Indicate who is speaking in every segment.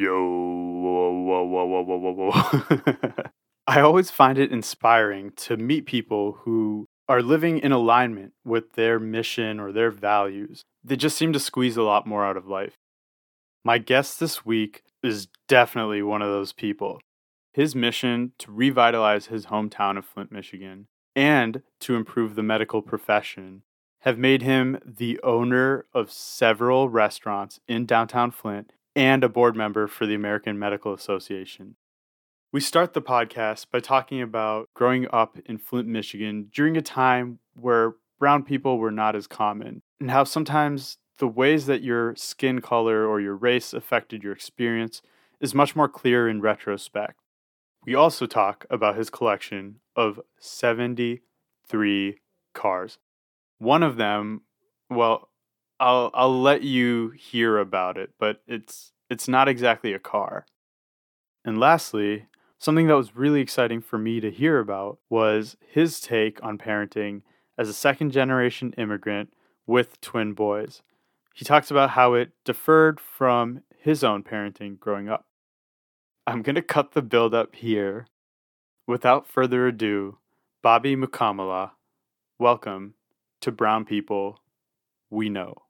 Speaker 1: Yo, whoa, whoa, whoa, whoa, whoa, whoa. I always find it inspiring to meet people who are living in alignment with their mission or their values. They just seem to squeeze a lot more out of life. My guest this week is definitely one of those people. His mission to revitalize his hometown of Flint, Michigan, and to improve the medical profession have made him the owner of several restaurants in downtown Flint and a board member for the American Medical Association. We start the podcast by talking about growing up in Flint, Michigan during a time where brown people were not as common, and how sometimes the ways that your skin color or your race affected your experience is much more clear in retrospect. We also talk about his collection of 73 cars. One of them, well, I'll I'll let you hear about it, but it's it's not exactly a car. And lastly, something that was really exciting for me to hear about was his take on parenting as a second generation immigrant with twin boys. He talks about how it differed from his own parenting growing up. I'm going to cut the build up here. Without further ado, Bobby Mukkamala, welcome to Brown People We Know.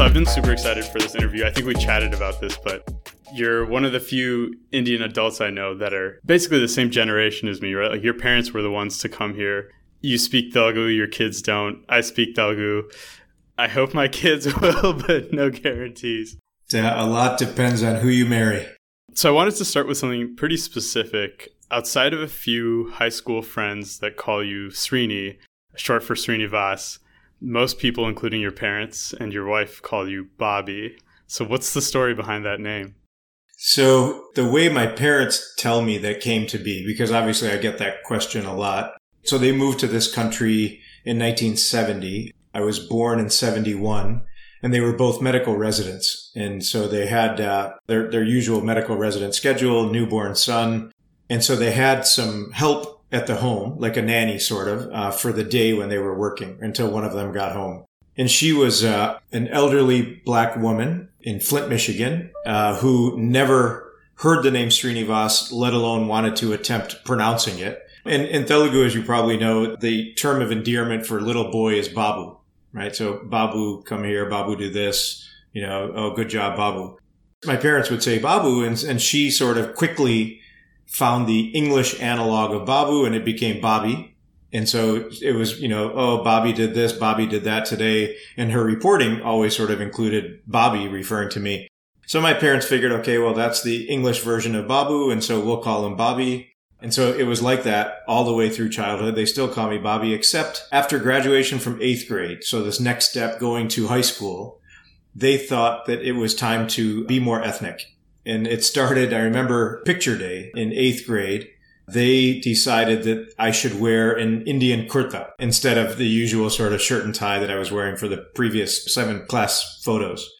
Speaker 1: So I've been super excited for this interview. I think we chatted about this, but you're one of the few Indian adults I know that are basically the same generation as me, right? Like your parents were the ones to come here. You speak Telugu, your kids don't. I speak Telugu. I hope my kids will, but no guarantees.
Speaker 2: A lot depends on who you marry.
Speaker 1: So I wanted to start with something pretty specific. Outside of a few high school friends that call you Srini, short for Srinivas, most people, including your parents and your wife, call you Bobby. So what's the story behind that name?
Speaker 2: So the way my parents tell me that came to be, because obviously I get that question a lot. So they moved to this country in 1970. I was born in 71 and they were both medical residents. And so they had uh, their, their usual medical resident schedule, newborn son. And so they had some help at the home, like a nanny sort of, uh, for the day when they were working until one of them got home. And she was uh, an elderly black woman in Flint, Michigan, uh, who never heard the name Srinivas, let alone wanted to attempt pronouncing it. And in Telugu, as you probably know, the term of endearment for little boy is Babu, right? So Babu, come here, Babu, do this, you know, oh, good job, Babu. My parents would say Babu, and, and she sort of quickly found the English analog of Babu and it became Bobby. And so it was, you know, oh, Bobby did this, Bobby did that today. And her reporting always sort of included Bobby referring to me. So my parents figured, okay, well, that's the English version of Babu. And so we'll call him Bobby. And so it was like that all the way through childhood. They still call me Bobby, except after graduation from eighth grade. So this next step going to high school, they thought that it was time to be more ethnic. And it started, I remember picture day in eighth grade. They decided that I should wear an Indian kurta instead of the usual sort of shirt and tie that I was wearing for the previous seven class photos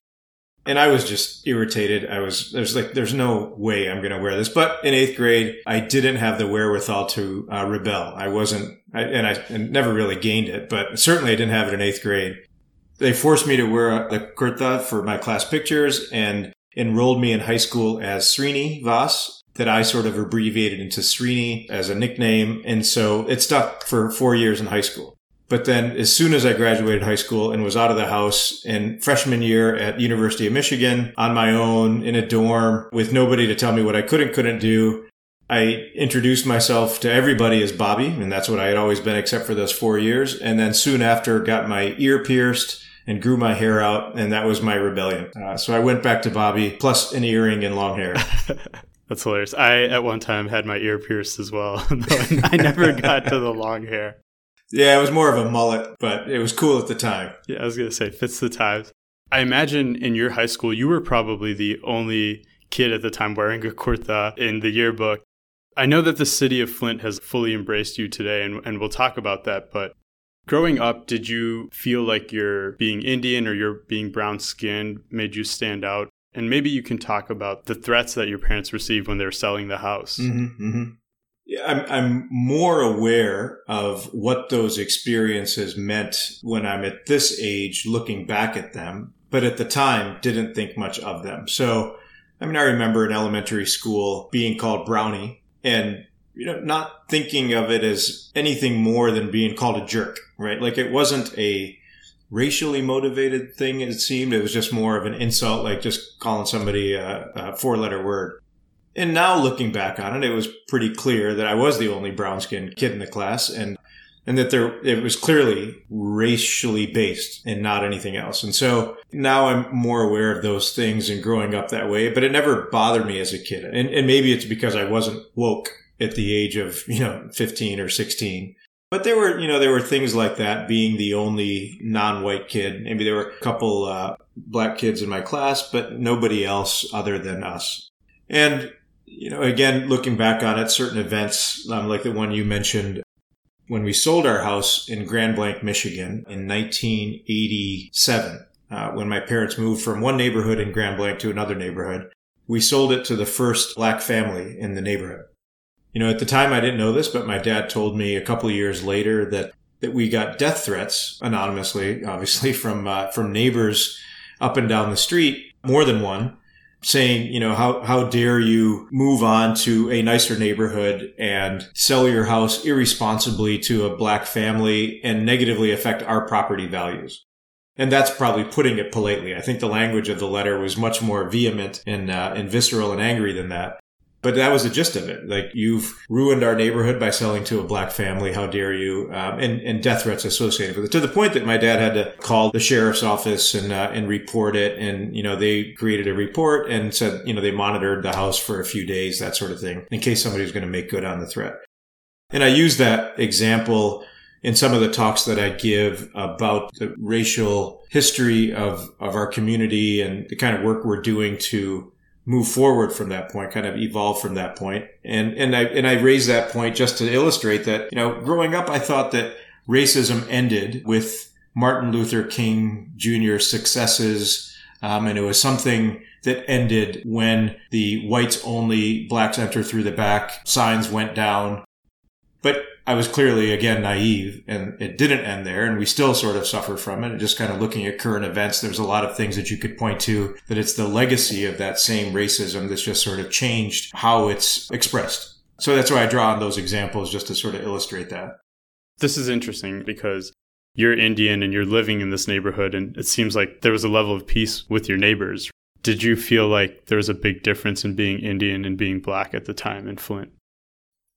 Speaker 2: and I was just irritated. I was, there's like, there's no way I'm going to wear this. But in eighth grade, I didn't have the wherewithal to uh, rebel. I wasn't, I, and I and never really gained it, but certainly I didn't have it in eighth grade. They forced me to wear the kurta for my class pictures and enrolled me in high school as Srinivas that I sort of abbreviated into Srini as a nickname. And so it stuck for four years in high school. But then as soon as I graduated high school and was out of the house in freshman year at University of Michigan on my own in a dorm with nobody to tell me what I could and couldn't do, I introduced myself to everybody as Bobby, and that's what I had always been except for those four years. And then soon after got my ear pierced and grew my hair out, and that was my rebellion. Uh, so I went back to Bobby, plus an earring and long hair.
Speaker 1: That's hilarious. I, at one time, had my ear pierced as well. I never got to the long hair.
Speaker 2: Yeah, it was more of a mullet, but it was cool at the time.
Speaker 1: Yeah, I was going to say, fits the times. I imagine in your high school, you were probably the only kid at the time wearing a kurta in the yearbook. I know that the city of Flint has fully embraced you today, and, and we'll talk about that. But growing up, did you feel like your being Indian or your being brown skinned made you stand out? And maybe you can talk about the threats that your parents received when they were selling the house.
Speaker 2: Mm-hmm, mm-hmm. I'm, I'm more aware of what those experiences meant when I'm at this age looking back at them, but at the time didn't think much of them. So, I mean, I remember in elementary school being called brownie and you know, not thinking of it as anything more than being called a jerk, right? Like it wasn't a racially motivated thing, it seemed. It was just more of an insult, like just calling somebody a, a four letter word. And now looking back on it, it was pretty clear that I was the only brown skinned kid in the class and and that there it was clearly racially based and not anything else. And so now I'm more aware of those things and growing up that way, but it never bothered me as a kid. And, and maybe it's because I wasn't woke at the age of, you know, 15 or 16. But there were, you know, there were things like that being the only non-white kid. Maybe there were a couple uh, black kids in my class, but nobody else other than us. And you know, again, looking back on it, certain events, um, like the one you mentioned, when we sold our house in Grand Blanc, Michigan in 1987, uh, when my parents moved from one neighborhood in Grand Blanc to another neighborhood, we sold it to the first black family in the neighborhood. You know, at the time I didn't know this, but my dad told me a couple years later that that we got death threats anonymously, obviously from uh, from neighbors up and down the street, more than one, saying, you know, how, how dare you move on to a nicer neighborhood and sell your house irresponsibly to a black family and negatively affect our property values. And that's probably putting it politely. I think the language of the letter was much more vehement and, uh, and visceral and angry than that. But that was the gist of it. Like you've ruined our neighborhood by selling to a black family. How dare you? Um, and, and death threats associated with it to the point that my dad had to call the sheriff's office and, uh, and report it. And, you know, they created a report and said, you know, they monitored the house for a few days, that sort of thing, in case somebody was going to make good on the threat. And I use that example in some of the talks that I give about the racial history of, of our community and the kind of work we're doing to move forward from that point, kind of evolve from that point. And, and I, and I raise that point just to illustrate that, you know, growing up, I thought that racism ended with Martin Luther King Jr.'s successes. Um, and it was something that ended when the whites only blacks enter through the back signs went down. But I was clearly again naive and it didn't end there and we still sort of suffer from it. And just kind of looking at current events, there's a lot of things that you could point to that it's the legacy of that same racism that's just sort of changed how it's expressed. So that's why I draw on those examples just to sort of illustrate that.
Speaker 1: This is interesting because you're Indian and you're living in this neighborhood and it seems like there was a level of peace with your neighbors. Did you feel like there was a big difference in being Indian and being black at the time in Flint?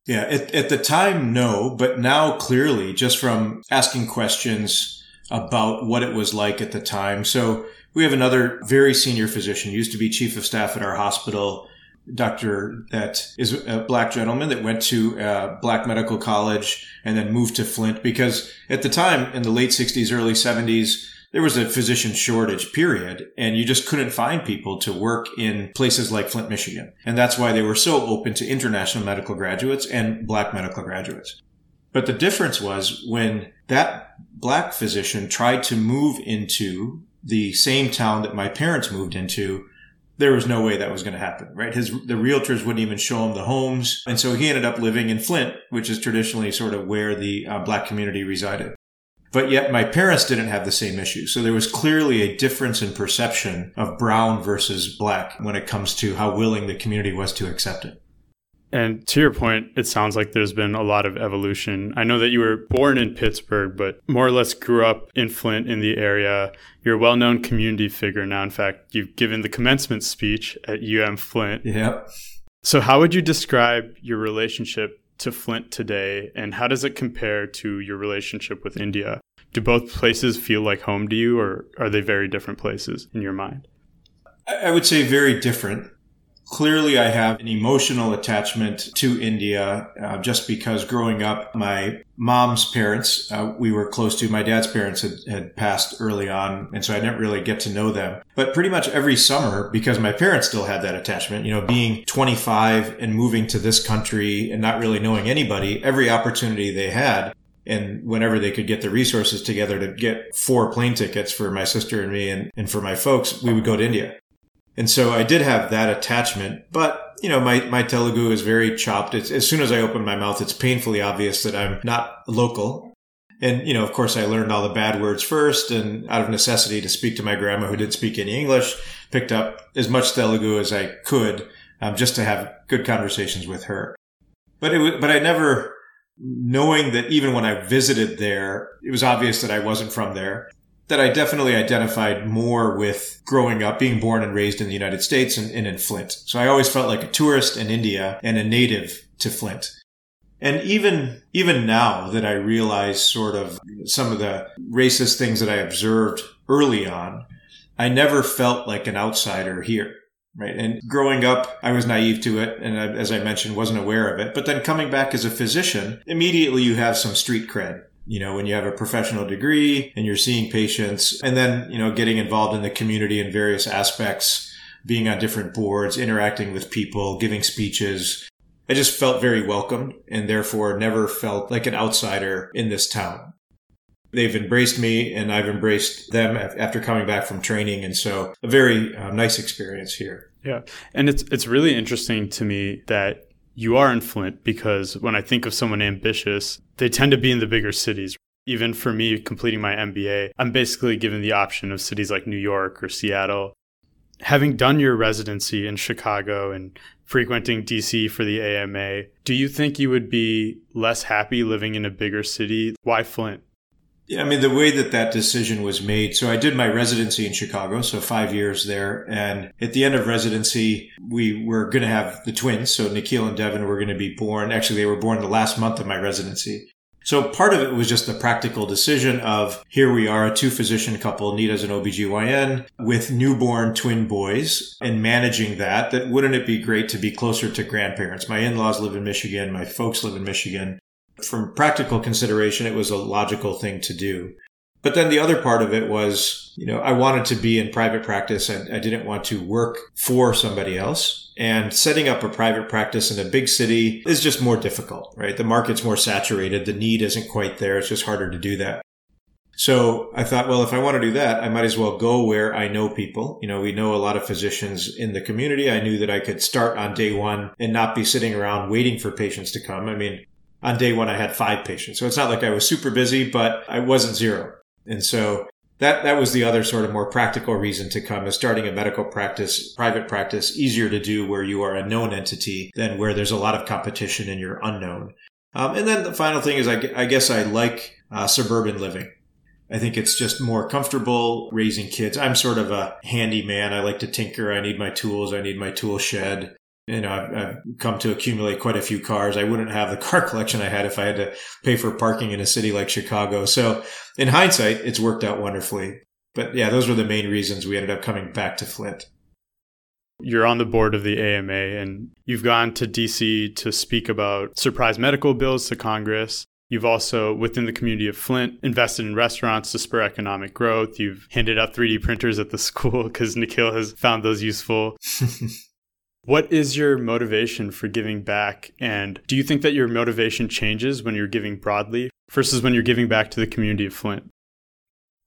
Speaker 2: Yeah, at, at the time, no, but now clearly, just from asking questions about what it was like at the time. So we have another very senior physician, used to be chief of staff at our hospital, doctor that is a black gentleman that went to uh, black medical college and then moved to Flint because at the time in the late 60s, early 70s, there was a physician shortage period and you just couldn't find people to work in places like Flint, Michigan. And that's why they were so open to international medical graduates and black medical graduates. But the difference was when that black physician tried to move into the same town that my parents moved into, there was no way that was going to happen, right? His, the realtors wouldn't even show him the homes. And so he ended up living in Flint, which is traditionally sort of where the uh, black community resided. But yet my parents didn't have the same issue. So there was clearly a difference in perception of brown versus black when it comes to how willing the community was to accept it.
Speaker 1: And to your point, it sounds like there's been a lot of evolution. I know that you were born in Pittsburgh, but more or less grew up in Flint in the area. You're a well known community figure now. In fact, you've given the commencement speech at UM Flint.
Speaker 2: Yep.
Speaker 1: So, how would you describe your relationship to Flint today, and how does it compare to your relationship with India? Do both places feel like home to you, or are they very different places in your mind?
Speaker 2: I would say very different. Clearly, I have an emotional attachment to India uh, just because growing up, my mom's parents, uh, we were close to. My dad's parents had, had passed early on, and so I didn't really get to know them. But pretty much every summer, because my parents still had that attachment, you know, being 25 and moving to this country and not really knowing anybody, every opportunity they had, and whenever they could get the resources together to get four plane tickets for my sister and me and, and for my folks, we would go to India. And so I did have that attachment, but you know, my, my Telugu is very chopped. It's, as soon as I open my mouth, it's painfully obvious that I'm not local. And, you know, of course, I learned all the bad words first and out of necessity to speak to my grandma who didn't speak any English, picked up as much Telugu as I could um, just to have good conversations with her. But it was, but I never, knowing that even when I visited there, it was obvious that I wasn't from there that I definitely identified more with growing up, being born and raised in the United States and, and, in Flint. So I always felt like a tourist in India and a native to Flint. And even, even now that I realize sort of some of the racist things that I observed early on, I never felt like an outsider here. Right. And growing up, I was naive to it. And as I mentioned, wasn't aware of it. But then coming back as a physician, immediately you have some street cred you know, when you have a professional degree and you're seeing patients and then, you know, getting involved in the community in various aspects, being on different boards, interacting with people, giving speeches. I just felt very welcomed and therefore never felt like an outsider in this town. They've embraced me and I've embraced them after coming back from training. And so a very uh, nice experience here.
Speaker 1: Yeah. And it's, it's really interesting to me that you are in Flint because when I think of someone ambitious, they tend to be in the bigger cities. Even for me, completing my MBA, I'm basically given the option of cities like New York or Seattle. Having done your residency in Chicago and frequenting DC for the AMA, do you think you would be less happy living in a bigger city? Why Flint?
Speaker 2: Yeah, I mean, the way that that decision was made. So I did my residency in Chicago, so five years there. And at the end of residency, we were going to have the twins. So Nikhil and Devin were going to be born. Actually, they were born the last month of my residency. So part of it was just the practical decision of here we are, a two physician couple, Nita's an OBGYN with newborn twin boys and managing that, that wouldn't it be great to be closer to grandparents? My in-laws live in Michigan. My folks live in Michigan from practical consideration, it was a logical thing to do. But then the other part of it was, you know, I wanted to be in private practice and I didn't want to work for somebody else. And setting up a private practice in a big city is just more difficult, right? The market's more saturated. The need isn't quite there. It's just harder to do that. So I thought, well, if I want to do that, I might as well go where I know people. You know, we know a lot of physicians in the community. I knew that I could start on day one and not be sitting around waiting for patients to come. I mean, on day one, I had five patients. So it's not like I was super busy, but I wasn't zero. And so that, that was the other sort of more practical reason to come is starting a medical practice, private practice, easier to do where you are a known entity than where there's a lot of competition and you're unknown. Um, and then the final thing is I, I guess I like uh, suburban living. I think it's just more comfortable raising kids. I'm sort of a handy man. I like to tinker. I need my tools. I need my tool shed you know, I've, I've, come to accumulate quite a few cars. I wouldn't have the car collection I had if I had to pay for parking in a city like Chicago. So in hindsight, it's worked out wonderfully. But yeah, those were the main reasons we ended up coming back to Flint.
Speaker 1: You're on the board of the AMA and you've gone to DC to speak about surprise medical bills to Congress. You've also, within the community of Flint, invested in restaurants to spur economic growth. You've handed out 3D printers at the school because Nikhil has found those useful. What is your motivation for giving back? And do you think that your motivation changes when you're giving broadly versus when you're giving back to the community of Flint?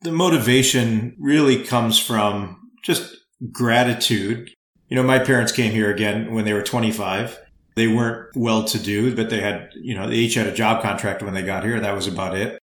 Speaker 2: The motivation really comes from just gratitude. You know, my parents came here again when they were 25. They weren't well to do, but they had, you know, they each had a job contract when they got here. That was about it.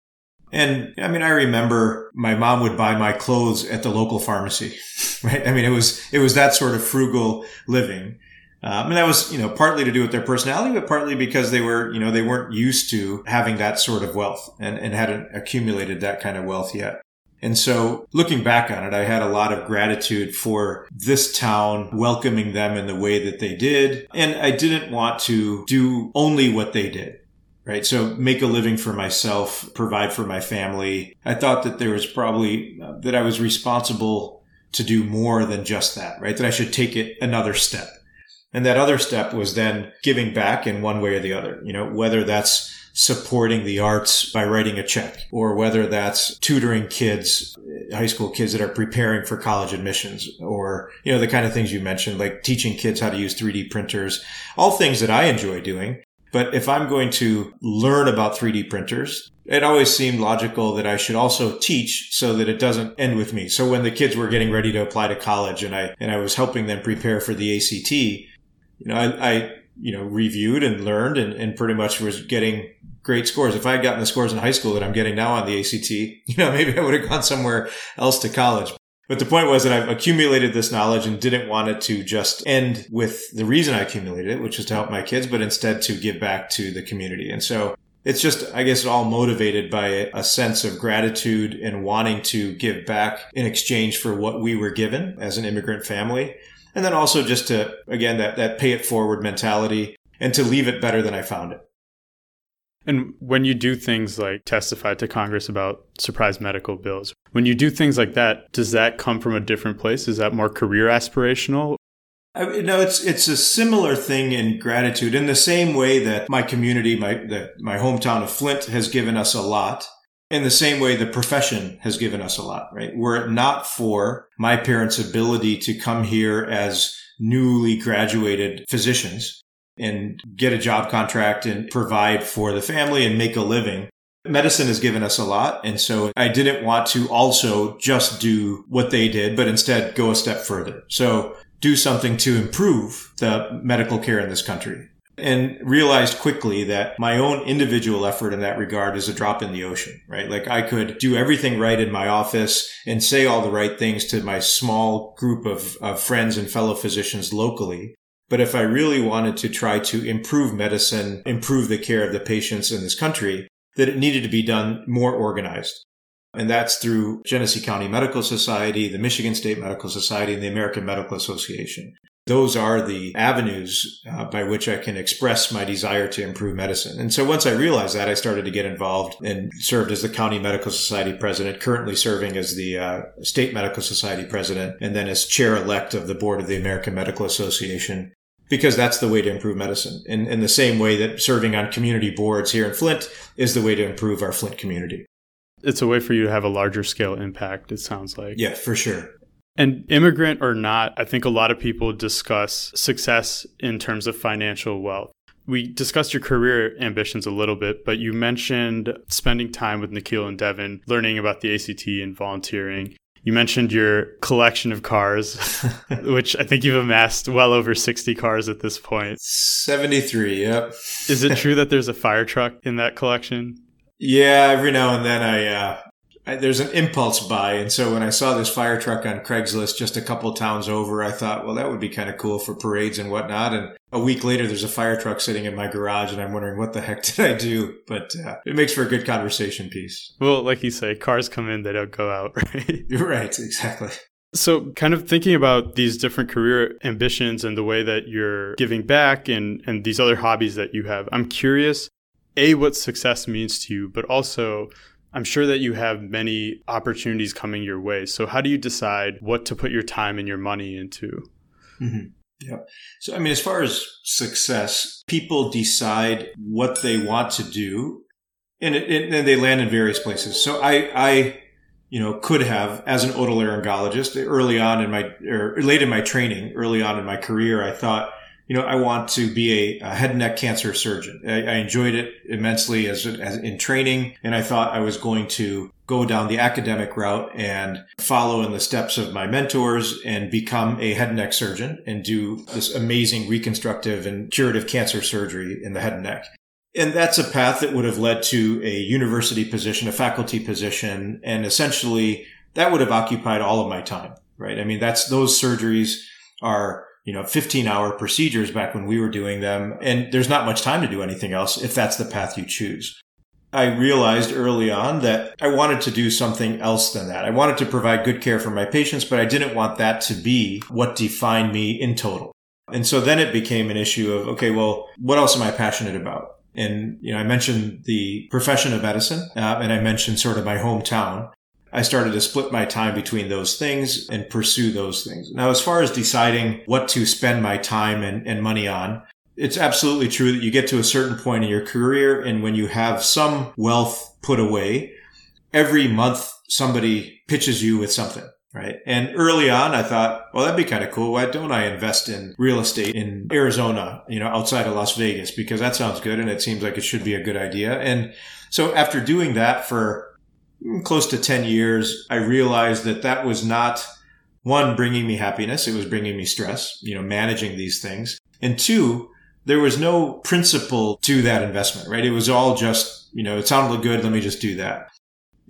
Speaker 2: And I mean, I remember my mom would buy my clothes at the local pharmacy, right? I mean, it was, it was that sort of frugal living. Um, and that was, you know, partly to do with their personality, but partly because they were, you know, they weren't used to having that sort of wealth and, and hadn't accumulated that kind of wealth yet. And so looking back on it, I had a lot of gratitude for this town welcoming them in the way that they did. And I didn't want to do only what they did right? So make a living for myself, provide for my family. I thought that there was probably uh, that I was responsible to do more than just that, right? That I should take it another step. And that other step was then giving back in one way or the other, you know, whether that's supporting the arts by writing a check or whether that's tutoring kids, high school kids that are preparing for college admissions or, you know, the kind of things you mentioned, like teaching kids how to use 3D printers, all things that I enjoy doing But if I'm going to learn about 3D printers, it always seemed logical that I should also teach so that it doesn't end with me. So when the kids were getting ready to apply to college and I, and I was helping them prepare for the ACT, you know, I, I you know, reviewed and learned and, and pretty much was getting great scores. If I had gotten the scores in high school that I'm getting now on the ACT, you know, maybe I would have gone somewhere else to college. But the point was that I've accumulated this knowledge and didn't want it to just end with the reason I accumulated it, which was to help my kids, but instead to give back to the community. And so it's just, I guess, all motivated by a sense of gratitude and wanting to give back in exchange for what we were given as an immigrant family. And then also just to, again, that, that pay it forward mentality and to leave it better than I found it.
Speaker 1: And when you do things like testify to Congress about surprise medical bills, when you do things like that, does that come from a different place? Is that more career aspirational?
Speaker 2: I mean, no, it's it's a similar thing in gratitude. In the same way that my community, my the, my hometown of Flint, has given us a lot. In the same way, the profession has given us a lot. Right? Were it not for my parents' ability to come here as newly graduated physicians, and get a job contract and provide for the family and make a living. Medicine has given us a lot. And so I didn't want to also just do what they did, but instead go a step further. So do something to improve the medical care in this country and realized quickly that my own individual effort in that regard is a drop in the ocean, right? Like I could do everything right in my office and say all the right things to my small group of, of friends and fellow physicians locally. But if I really wanted to try to improve medicine, improve the care of the patients in this country, that it needed to be done more organized. And that's through Genesee County Medical Society, the Michigan State Medical Society, and the American Medical Association. Those are the avenues uh, by which I can express my desire to improve medicine. And so once I realized that, I started to get involved and served as the County Medical Society president, currently serving as the uh, State Medical Society president, and then as chair elect of the board of the American Medical Association because that's the way to improve medicine. In, in the same way that serving on community boards here in Flint is the way to improve our Flint community.
Speaker 1: It's a way for you to have a larger scale impact, it sounds like.
Speaker 2: Yeah, for sure.
Speaker 1: And immigrant or not, I think a lot of people discuss success in terms of financial wealth. We discussed your career ambitions a little bit, but you mentioned spending time with Nikhil and Devin, learning about the ACT and volunteering. You mentioned your collection of cars, which I think you've amassed well over 60 cars at this point.
Speaker 2: 73, yep.
Speaker 1: Is it true that there's a fire truck in that collection?
Speaker 2: Yeah, every now and then I, uh, I, there's an impulse buy. And so when I saw this fire truck on Craigslist just a couple towns over, I thought, well, that would be kind of cool for parades and whatnot. And a week later, there's a fire truck sitting in my garage and I'm wondering what the heck did I do? But uh, it makes for a good conversation piece.
Speaker 1: Well, like you say, cars come in, they don't go out, right?
Speaker 2: You're right. Exactly.
Speaker 1: So, kind of thinking about these different career ambitions and the way that you're giving back and, and these other hobbies that you have, I'm curious, A, what success means to you, but also I'm sure that you have many opportunities coming your way. So, how do you decide what to put your time and your money into?
Speaker 2: Mm-hmm. Yeah. So, I mean, as far as success, people decide what they want to do and, it, and they land in various places. So, I, I, you know, could have as an otolaryngologist early on in my, or late in my training, early on in my career, I thought, you know, I want to be a, a head and neck cancer surgeon. I, I enjoyed it immensely as, as, in training, and I thought I was going to go down the academic route and follow in the steps of my mentors and become a head and neck surgeon and do this amazing reconstructive and curative cancer surgery in the head and neck. And that's a path that would have led to a university position, a faculty position, and essentially that would have occupied all of my time, right? I mean, that's those surgeries are you know, 15 hour procedures back when we were doing them. And there's not much time to do anything else if that's the path you choose. I realized early on that I wanted to do something else than that. I wanted to provide good care for my patients, but I didn't want that to be what defined me in total. And so then it became an issue of, okay, well, what else am I passionate about? And, you know, I mentioned the profession of medicine, uh, and I mentioned sort of my hometown. I started to split my time between those things and pursue those things. Now, as far as deciding what to spend my time and, and money on, it's absolutely true that you get to a certain point in your career and when you have some wealth put away, every month somebody pitches you with something. right? And early on, I thought, well, that'd be kind of cool. Why don't I invest in real estate in Arizona, you know, outside of Las Vegas? Because that sounds good and it seems like it should be a good idea. And so after doing that for close to 10 years, I realized that that was not one, bringing me happiness. It was bringing me stress, you know, managing these things. And two, there was no principle to that investment, right? It was all just, you know, it sounded good. Let me just do that.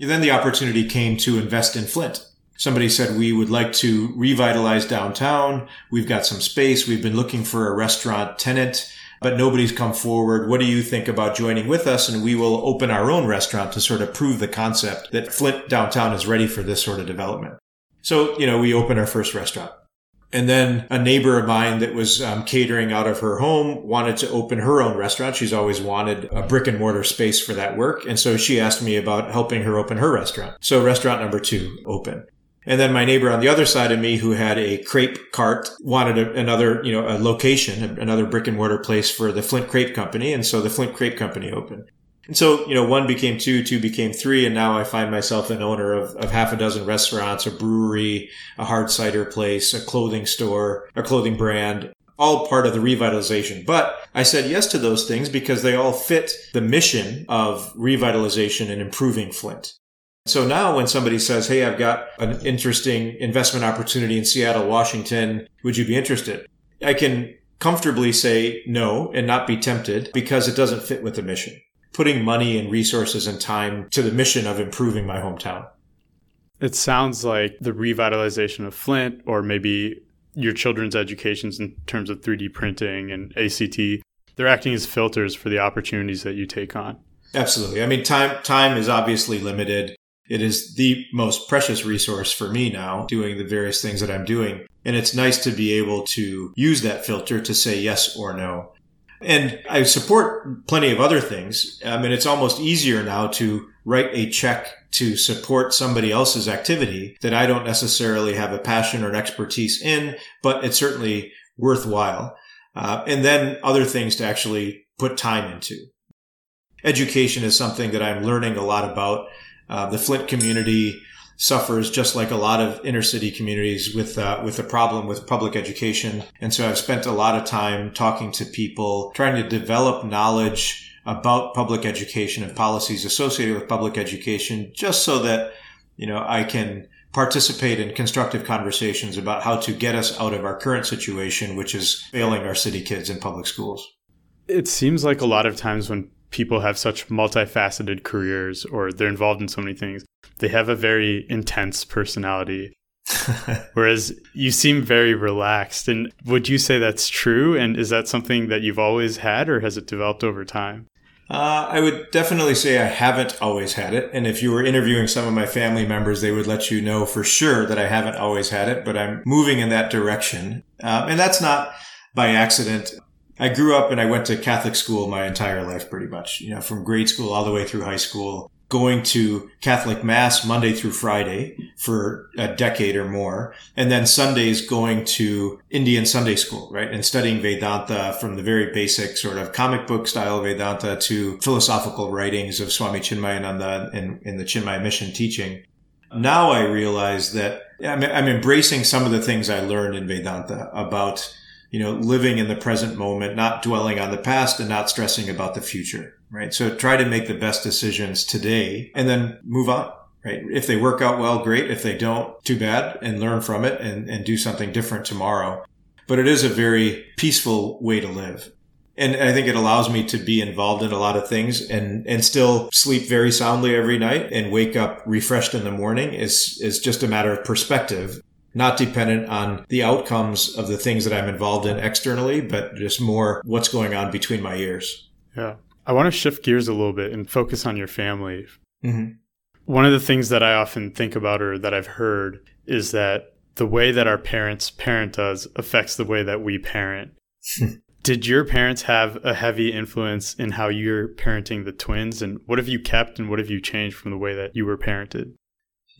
Speaker 2: And then the opportunity came to invest in Flint. Somebody said, we would like to revitalize downtown. We've got some space. We've been looking for a restaurant tenant, but nobody's come forward. What do you think about joining with us? And we will open our own restaurant to sort of prove the concept that Flint downtown is ready for this sort of development. So, you know, we open our first restaurant. And then a neighbor of mine that was um, catering out of her home wanted to open her own restaurant. She's always wanted a brick and mortar space for that work. And so she asked me about helping her open her restaurant. So restaurant number two open. And then my neighbor on the other side of me who had a crepe cart wanted a, another, you know, a location, another brick and mortar place for the Flint Crepe Company. And so the Flint Crepe Company opened. And so, you know, one became two, two became three, and now I find myself an owner of, of half a dozen restaurants, a brewery, a hard cider place, a clothing store, a clothing brand, all part of the revitalization. But I said yes to those things because they all fit the mission of revitalization and improving Flint. So now when somebody says, Hey, I've got an interesting investment opportunity in Seattle, Washington, would you be interested? I can comfortably say no and not be tempted because it doesn't fit with the mission putting money and resources and time to the mission of improving my hometown.
Speaker 1: It sounds like the revitalization of Flint, or maybe your children's educations in terms of 3D printing and ACT, they're acting as filters for the opportunities that you take on.
Speaker 2: Absolutely. I mean, time time is obviously limited. It is the most precious resource for me now, doing the various things that I'm doing. And it's nice to be able to use that filter to say yes or no. And I support plenty of other things. I mean, it's almost easier now to write a check to support somebody else's activity that I don't necessarily have a passion or an expertise in, but it's certainly worthwhile. Uh, and then other things to actually put time into. Education is something that I'm learning a lot about. Uh, the Flint community suffers just like a lot of inner city communities with uh, with a problem with public education. And so I've spent a lot of time talking to people, trying to develop knowledge about public education and policies associated with public education, just so that you know I can participate in constructive conversations about how to get us out of our current situation, which is failing our city kids in public schools.
Speaker 1: It seems like a lot of times when people have such multifaceted careers or they're involved in so many things, they have a very intense personality. Whereas you seem very relaxed. And would you say that's true? And is that something that you've always had or has it developed over time?
Speaker 2: Uh, I would definitely say I haven't always had it. And if you were interviewing some of my family members, they would let you know for sure that I haven't always had it, but I'm moving in that direction. Um, and that's not by accident. I grew up and I went to Catholic school my entire life, pretty much, you know, from grade school all the way through high school going to Catholic Mass Monday through Friday for a decade or more. And then Sundays going to Indian Sunday school, right? And studying Vedanta from the very basic sort of comic book style Vedanta to philosophical writings of Swami Chinmayananda in, in the Chinmaya mission teaching. Now I realize that I'm, I'm embracing some of the things I learned in Vedanta about you know, living in the present moment, not dwelling on the past and not stressing about the future right? So try to make the best decisions today and then move on, right? If they work out well, great. If they don't, too bad and learn from it and, and do something different tomorrow. But it is a very peaceful way to live. And I think it allows me to be involved in a lot of things and, and still sleep very soundly every night and wake up refreshed in the morning is, is just a matter of perspective not dependent on the outcomes of the things that I'm involved in externally, but just more what's going on between my ears.
Speaker 1: Yeah. I want to shift gears a little bit and focus on your family. Mm-hmm. One of the things that I often think about or that I've heard is that the way that our parents parent us affects the way that we parent. Did your parents have a heavy influence in how you're parenting the twins? And what have you kept and what have you changed from the way that you were parented?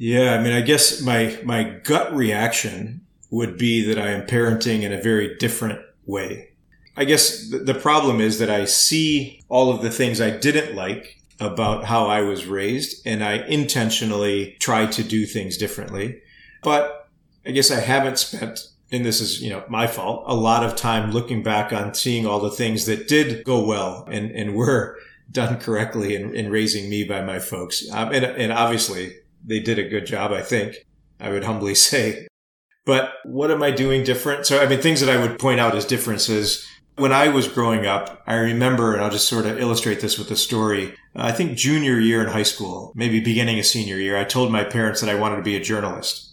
Speaker 2: Yeah, I mean, I guess my, my gut reaction would be that I am parenting in a very different way. I guess the problem is that I see all of the things I didn't like about how I was raised and I intentionally try to do things differently. But I guess I haven't spent and this is, you know, my fault, a lot of time looking back on seeing all the things that did go well and, and were done correctly in, in raising me by my folks. Um, and, and obviously they did a good job, I think, I would humbly say. But what am I doing different? So, I mean, things that I would point out as differences. When I was growing up, I remember, and I'll just sort of illustrate this with a story. Uh, I think junior year in high school, maybe beginning of senior year, I told my parents that I wanted to be a journalist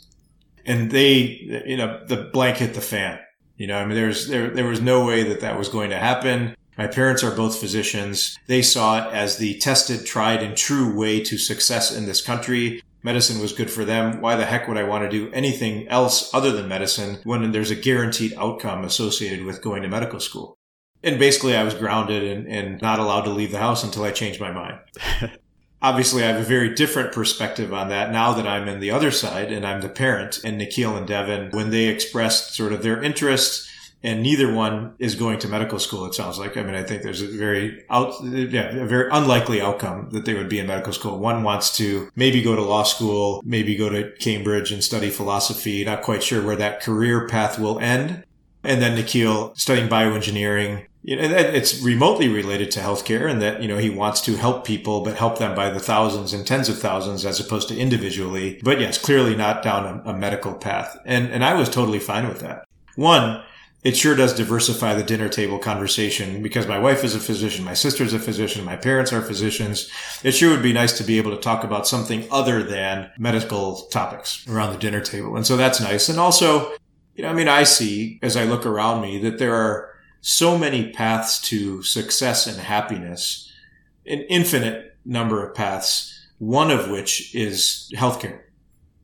Speaker 2: and they, you know, the blank hit the fan. You know, I mean, there's, there, there was no way that that was going to happen. My parents are both physicians. They saw it as the tested, tried and true way to success in this country. Medicine was good for them. Why the heck would I want to do anything else other than medicine when there's a guaranteed outcome associated with going to medical school? And basically I was grounded and, and not allowed to leave the house until I changed my mind. obviously I have a very different perspective on that now that I'm in the other side and I'm the parent and Nikhil and Devin, when they expressed sort of their interests and neither one is going to medical school. It sounds like. I mean, I think there's a very out, yeah, a very unlikely outcome that they would be in medical school. One wants to maybe go to law school, maybe go to Cambridge and study philosophy. Not quite sure where that career path will end. And then Nikhil studying bioengineering know, it's remotely related to healthcare and that, you know, he wants to help people, but help them by the thousands and tens of thousands as opposed to individually. But yes, clearly not down a, a medical path. And, and I was totally fine with that. One, it sure does diversify the dinner table conversation because my wife is a physician, my sister's a physician, my parents are physicians. It sure would be nice to be able to talk about something other than medical topics around the dinner table. And so that's nice. And also, you know, I mean, I see as I look around me that there are so many paths to success and happiness, an infinite number of paths, one of which is healthcare.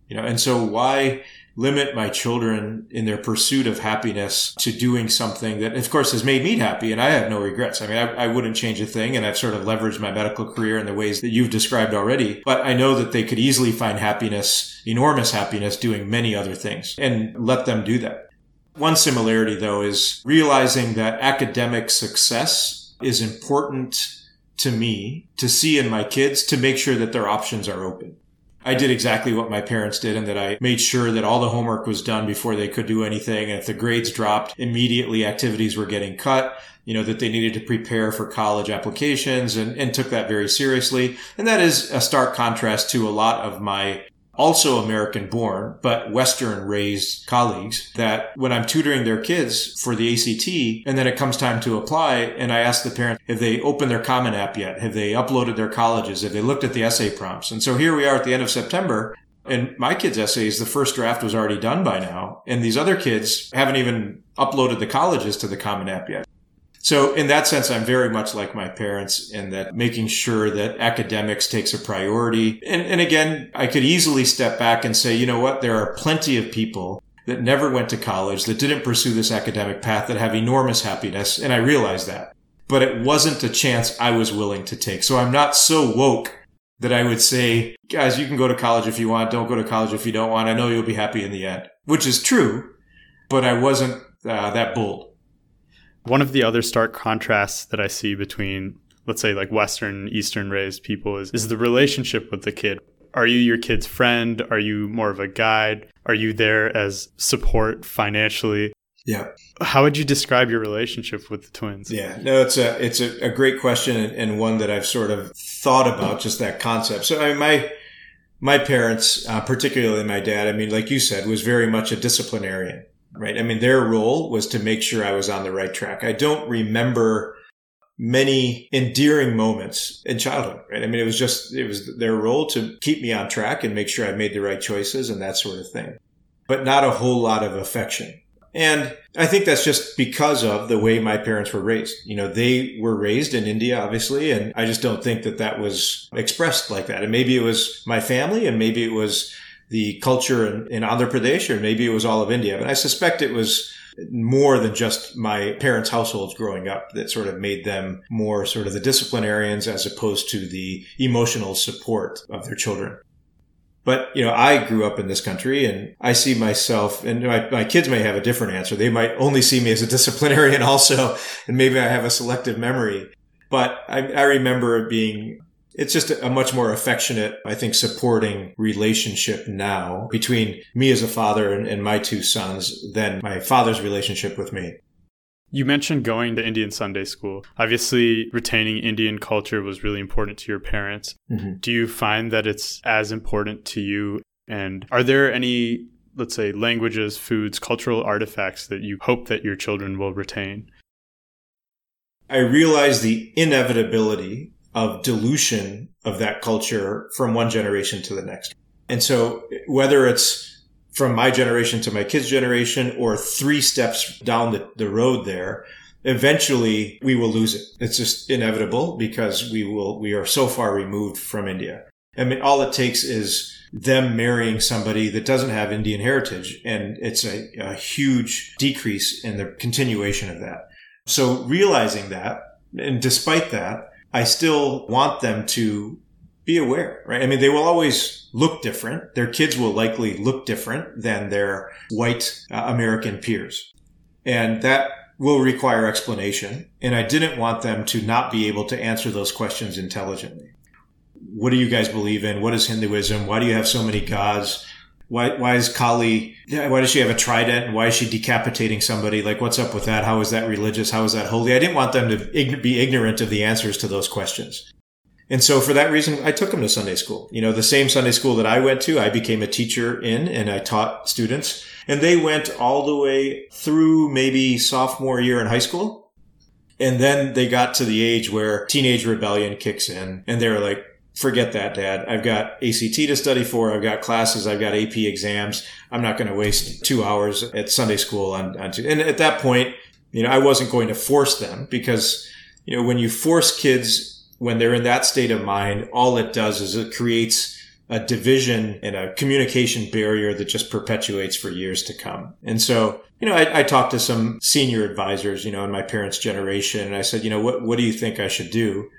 Speaker 2: You know, and so why limit my children in their pursuit of happiness to doing something that, of course, has made me happy and I have no regrets. I mean, I, I, wouldn't change a thing and I've sort of leveraged my medical career in the ways that you've described already. But I know that they could easily find happiness, enormous happiness doing many other things and let them do that. One similarity, though, is realizing that academic success is important to me to see in my kids to make sure that their options are open. I did exactly what my parents did and that I made sure that all the homework was done before they could do anything. And if the grades dropped, immediately activities were getting cut, you know, that they needed to prepare for college applications and, and took that very seriously. And that is a stark contrast to a lot of my also American born, but Western raised colleagues that when I'm tutoring their kids for the ACT and then it comes time to apply and I ask the parent, have they opened their Common App yet? Have they uploaded their colleges? Have they looked at the essay prompts? And so here we are at the end of September and my kids' essays, the first draft was already done by now. And these other kids haven't even uploaded the colleges to the Common App yet. So in that sense, I'm very much like my parents in that making sure that academics takes a priority. And, and again, I could easily step back and say, you know what? There are plenty of people that never went to college, that didn't pursue this academic path, that have enormous happiness. And I realize that. But it wasn't a chance I was willing to take. So I'm not so woke that I would say, guys, you can go to college if you want. Don't go to college if you don't want. I know you'll be happy in the end, which is true, but I wasn't uh, that bold.
Speaker 1: One of the other stark contrasts that I see between, let's say, like Western, Eastern raised people is, is the relationship with the kid. Are you your kid's friend? Are you more of a guide? Are you there as support financially?
Speaker 2: Yeah.
Speaker 1: How would you describe your relationship with the twins?
Speaker 2: Yeah, no, it's a it's a, a great question and, and, one that I've sort of thought about just that concept. So I mean, my my parents, uh, particularly my dad, I mean, like you said, was very much a disciplinarian right? I mean, their role was to make sure I was on the right track. I don't remember many endearing moments in childhood, right? I mean, it was just, it was their role to keep me on track and make sure I made the right choices and that sort of thing, but not a whole lot of affection. And I think that's just because of the way my parents were raised. You know, they were raised in India, obviously, and I just don't think that that was expressed like that. And maybe it was my family and maybe it was the culture in, in Andhra Pradesh, or maybe it was all of India. But I suspect it was more than just my parents' households growing up that sort of made them more sort of the disciplinarians as opposed to the emotional support of their children. But, you know, I grew up in this country and I see myself and my, my kids may have a different answer. They might only see me as a disciplinarian also, and maybe I have a selective memory. But I, I remember being it's just a much more affectionate, I think, supporting relationship now between me as a father and, and my two sons than my father's relationship with me.
Speaker 1: You mentioned going to Indian Sunday school. Obviously, retaining Indian culture was really important to your parents. Mm-hmm. Do you find that it's as important to you? And are there any, let's say, languages, foods, cultural artifacts that you hope that your children will retain?
Speaker 2: I realize the inevitability of dilution of that culture from one generation to the next. And so whether it's from my generation to my kids' generation or three steps down the, the road there, eventually we will lose it. It's just inevitable because we will, we are so far removed from India. I mean, all it takes is them marrying somebody that doesn't have Indian heritage. And it's a, a huge decrease in the continuation of that. So realizing that, and despite that, I still want them to be aware, right? I mean, they will always look different. Their kids will likely look different than their white uh, American peers. And that will require explanation. And I didn't want them to not be able to answer those questions intelligently. What do you guys believe in? What is Hinduism? Why do you have so many gods? Why, why is Kali, why does she have a trident? Why is she decapitating somebody? Like, what's up with that? How is that religious? How is that holy? I didn't want them to be ignorant of the answers to those questions. And so for that reason, I took them to Sunday school. You know, the same Sunday school that I went to, I became a teacher in and I taught students and they went all the way through maybe sophomore year in high school. And then they got to the age where teenage rebellion kicks in and they're like, forget that, dad. I've got ACT to study for. I've got classes. I've got AP exams. I'm not going to waste two hours at Sunday school on, on and at that point, you know, I wasn't going to force them because, you know, when you force kids when they're in that state of mind, all it does is it creates a division and a communication barrier that just perpetuates for years to come. And so, you know, I, I, talked to some senior advisors, you know, in my parents' generation, and I said, you know, what, what do you think I should do?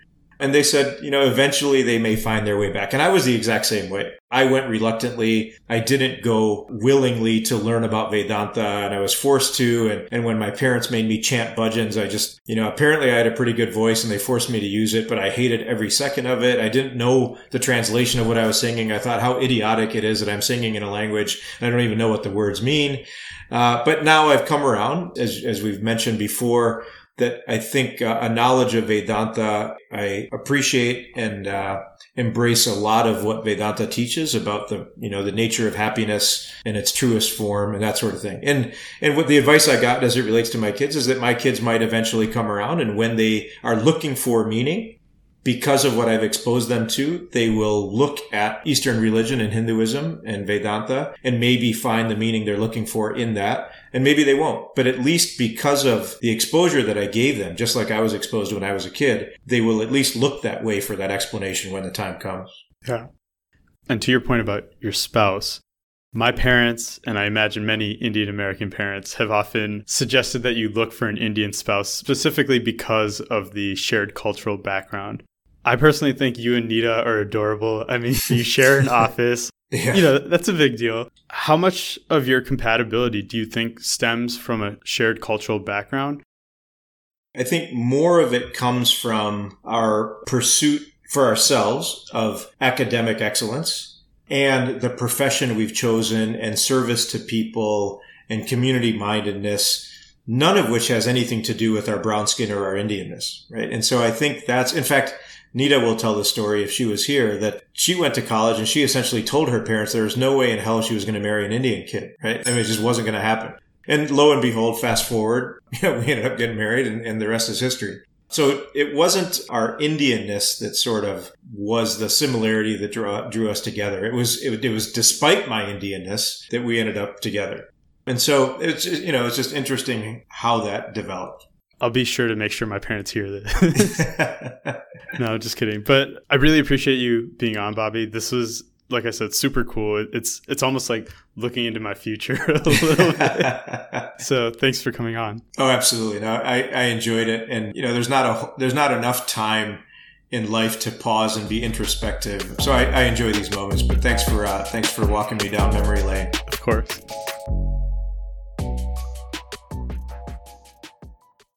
Speaker 2: And they said, you know, eventually they may find their way back. And I was the exact same way. I went reluctantly. I didn't go willingly to learn about Vedanta and I was forced to. And, and when my parents made me chant bhajans, I just, you know, apparently I had a pretty good voice and they forced me to use it, but I hated every second of it. I didn't know the translation of what I was singing. I thought how idiotic it is that I'm singing in a language I don't even know what the words mean. Uh, but now I've come around, as, as we've mentioned before that I think uh, a knowledge of Vedanta, I appreciate and uh, embrace a lot of what Vedanta teaches about the, you know, the nature of happiness in its truest form and that sort of thing. And, and what the advice I got as it relates to my kids is that my kids might eventually come around and when they are looking for meaning, because of what I've exposed them to, they will look at Eastern religion and Hinduism and Vedanta and maybe find the meaning they're looking for in that. And maybe they won't, but at least because of the exposure that I gave them, just like I was exposed to when I was a kid, they will at least look that way for that explanation when the time comes.
Speaker 1: Yeah. And to your point about your spouse, my parents, and I imagine many Indian American parents, have often suggested that you look for an Indian spouse specifically because of the shared cultural background. I personally think you and Nita are adorable. I mean, you share an office. Yeah. You know, that's a big deal. How much of your compatibility do you think stems from a shared cultural background?
Speaker 2: I think more of it comes from our pursuit for ourselves of academic excellence and the profession we've chosen and service to people and community mindedness none of which has anything to do with our brown skin or our Indianness, right? And so I think that's, in fact, Nita will tell the story if she was here that she went to college and she essentially told her parents there was no way in hell she was going to marry an Indian kid, right? I mean, it just wasn't going to happen. And lo and behold, fast forward, you know, we ended up getting married and, and the rest is history. So it wasn't our Indianness that sort of was the similarity that drew, drew us together. It was, it, it was despite my Indianness that we ended up together. And so it's, you know, it's just interesting how that developed.
Speaker 1: I'll be sure to make sure my parents hear this. no, just kidding. But I really appreciate you being on, Bobby. This was, like I said, super cool. It's it's almost like looking into my future a little bit. so thanks for coming on.
Speaker 2: Oh, absolutely. No, I, I enjoyed it, and you know, there's not a there's not enough time in life to pause and be introspective. So I, I enjoy these moments. But thanks for uh, thanks for walking me down memory lane.
Speaker 1: Of course.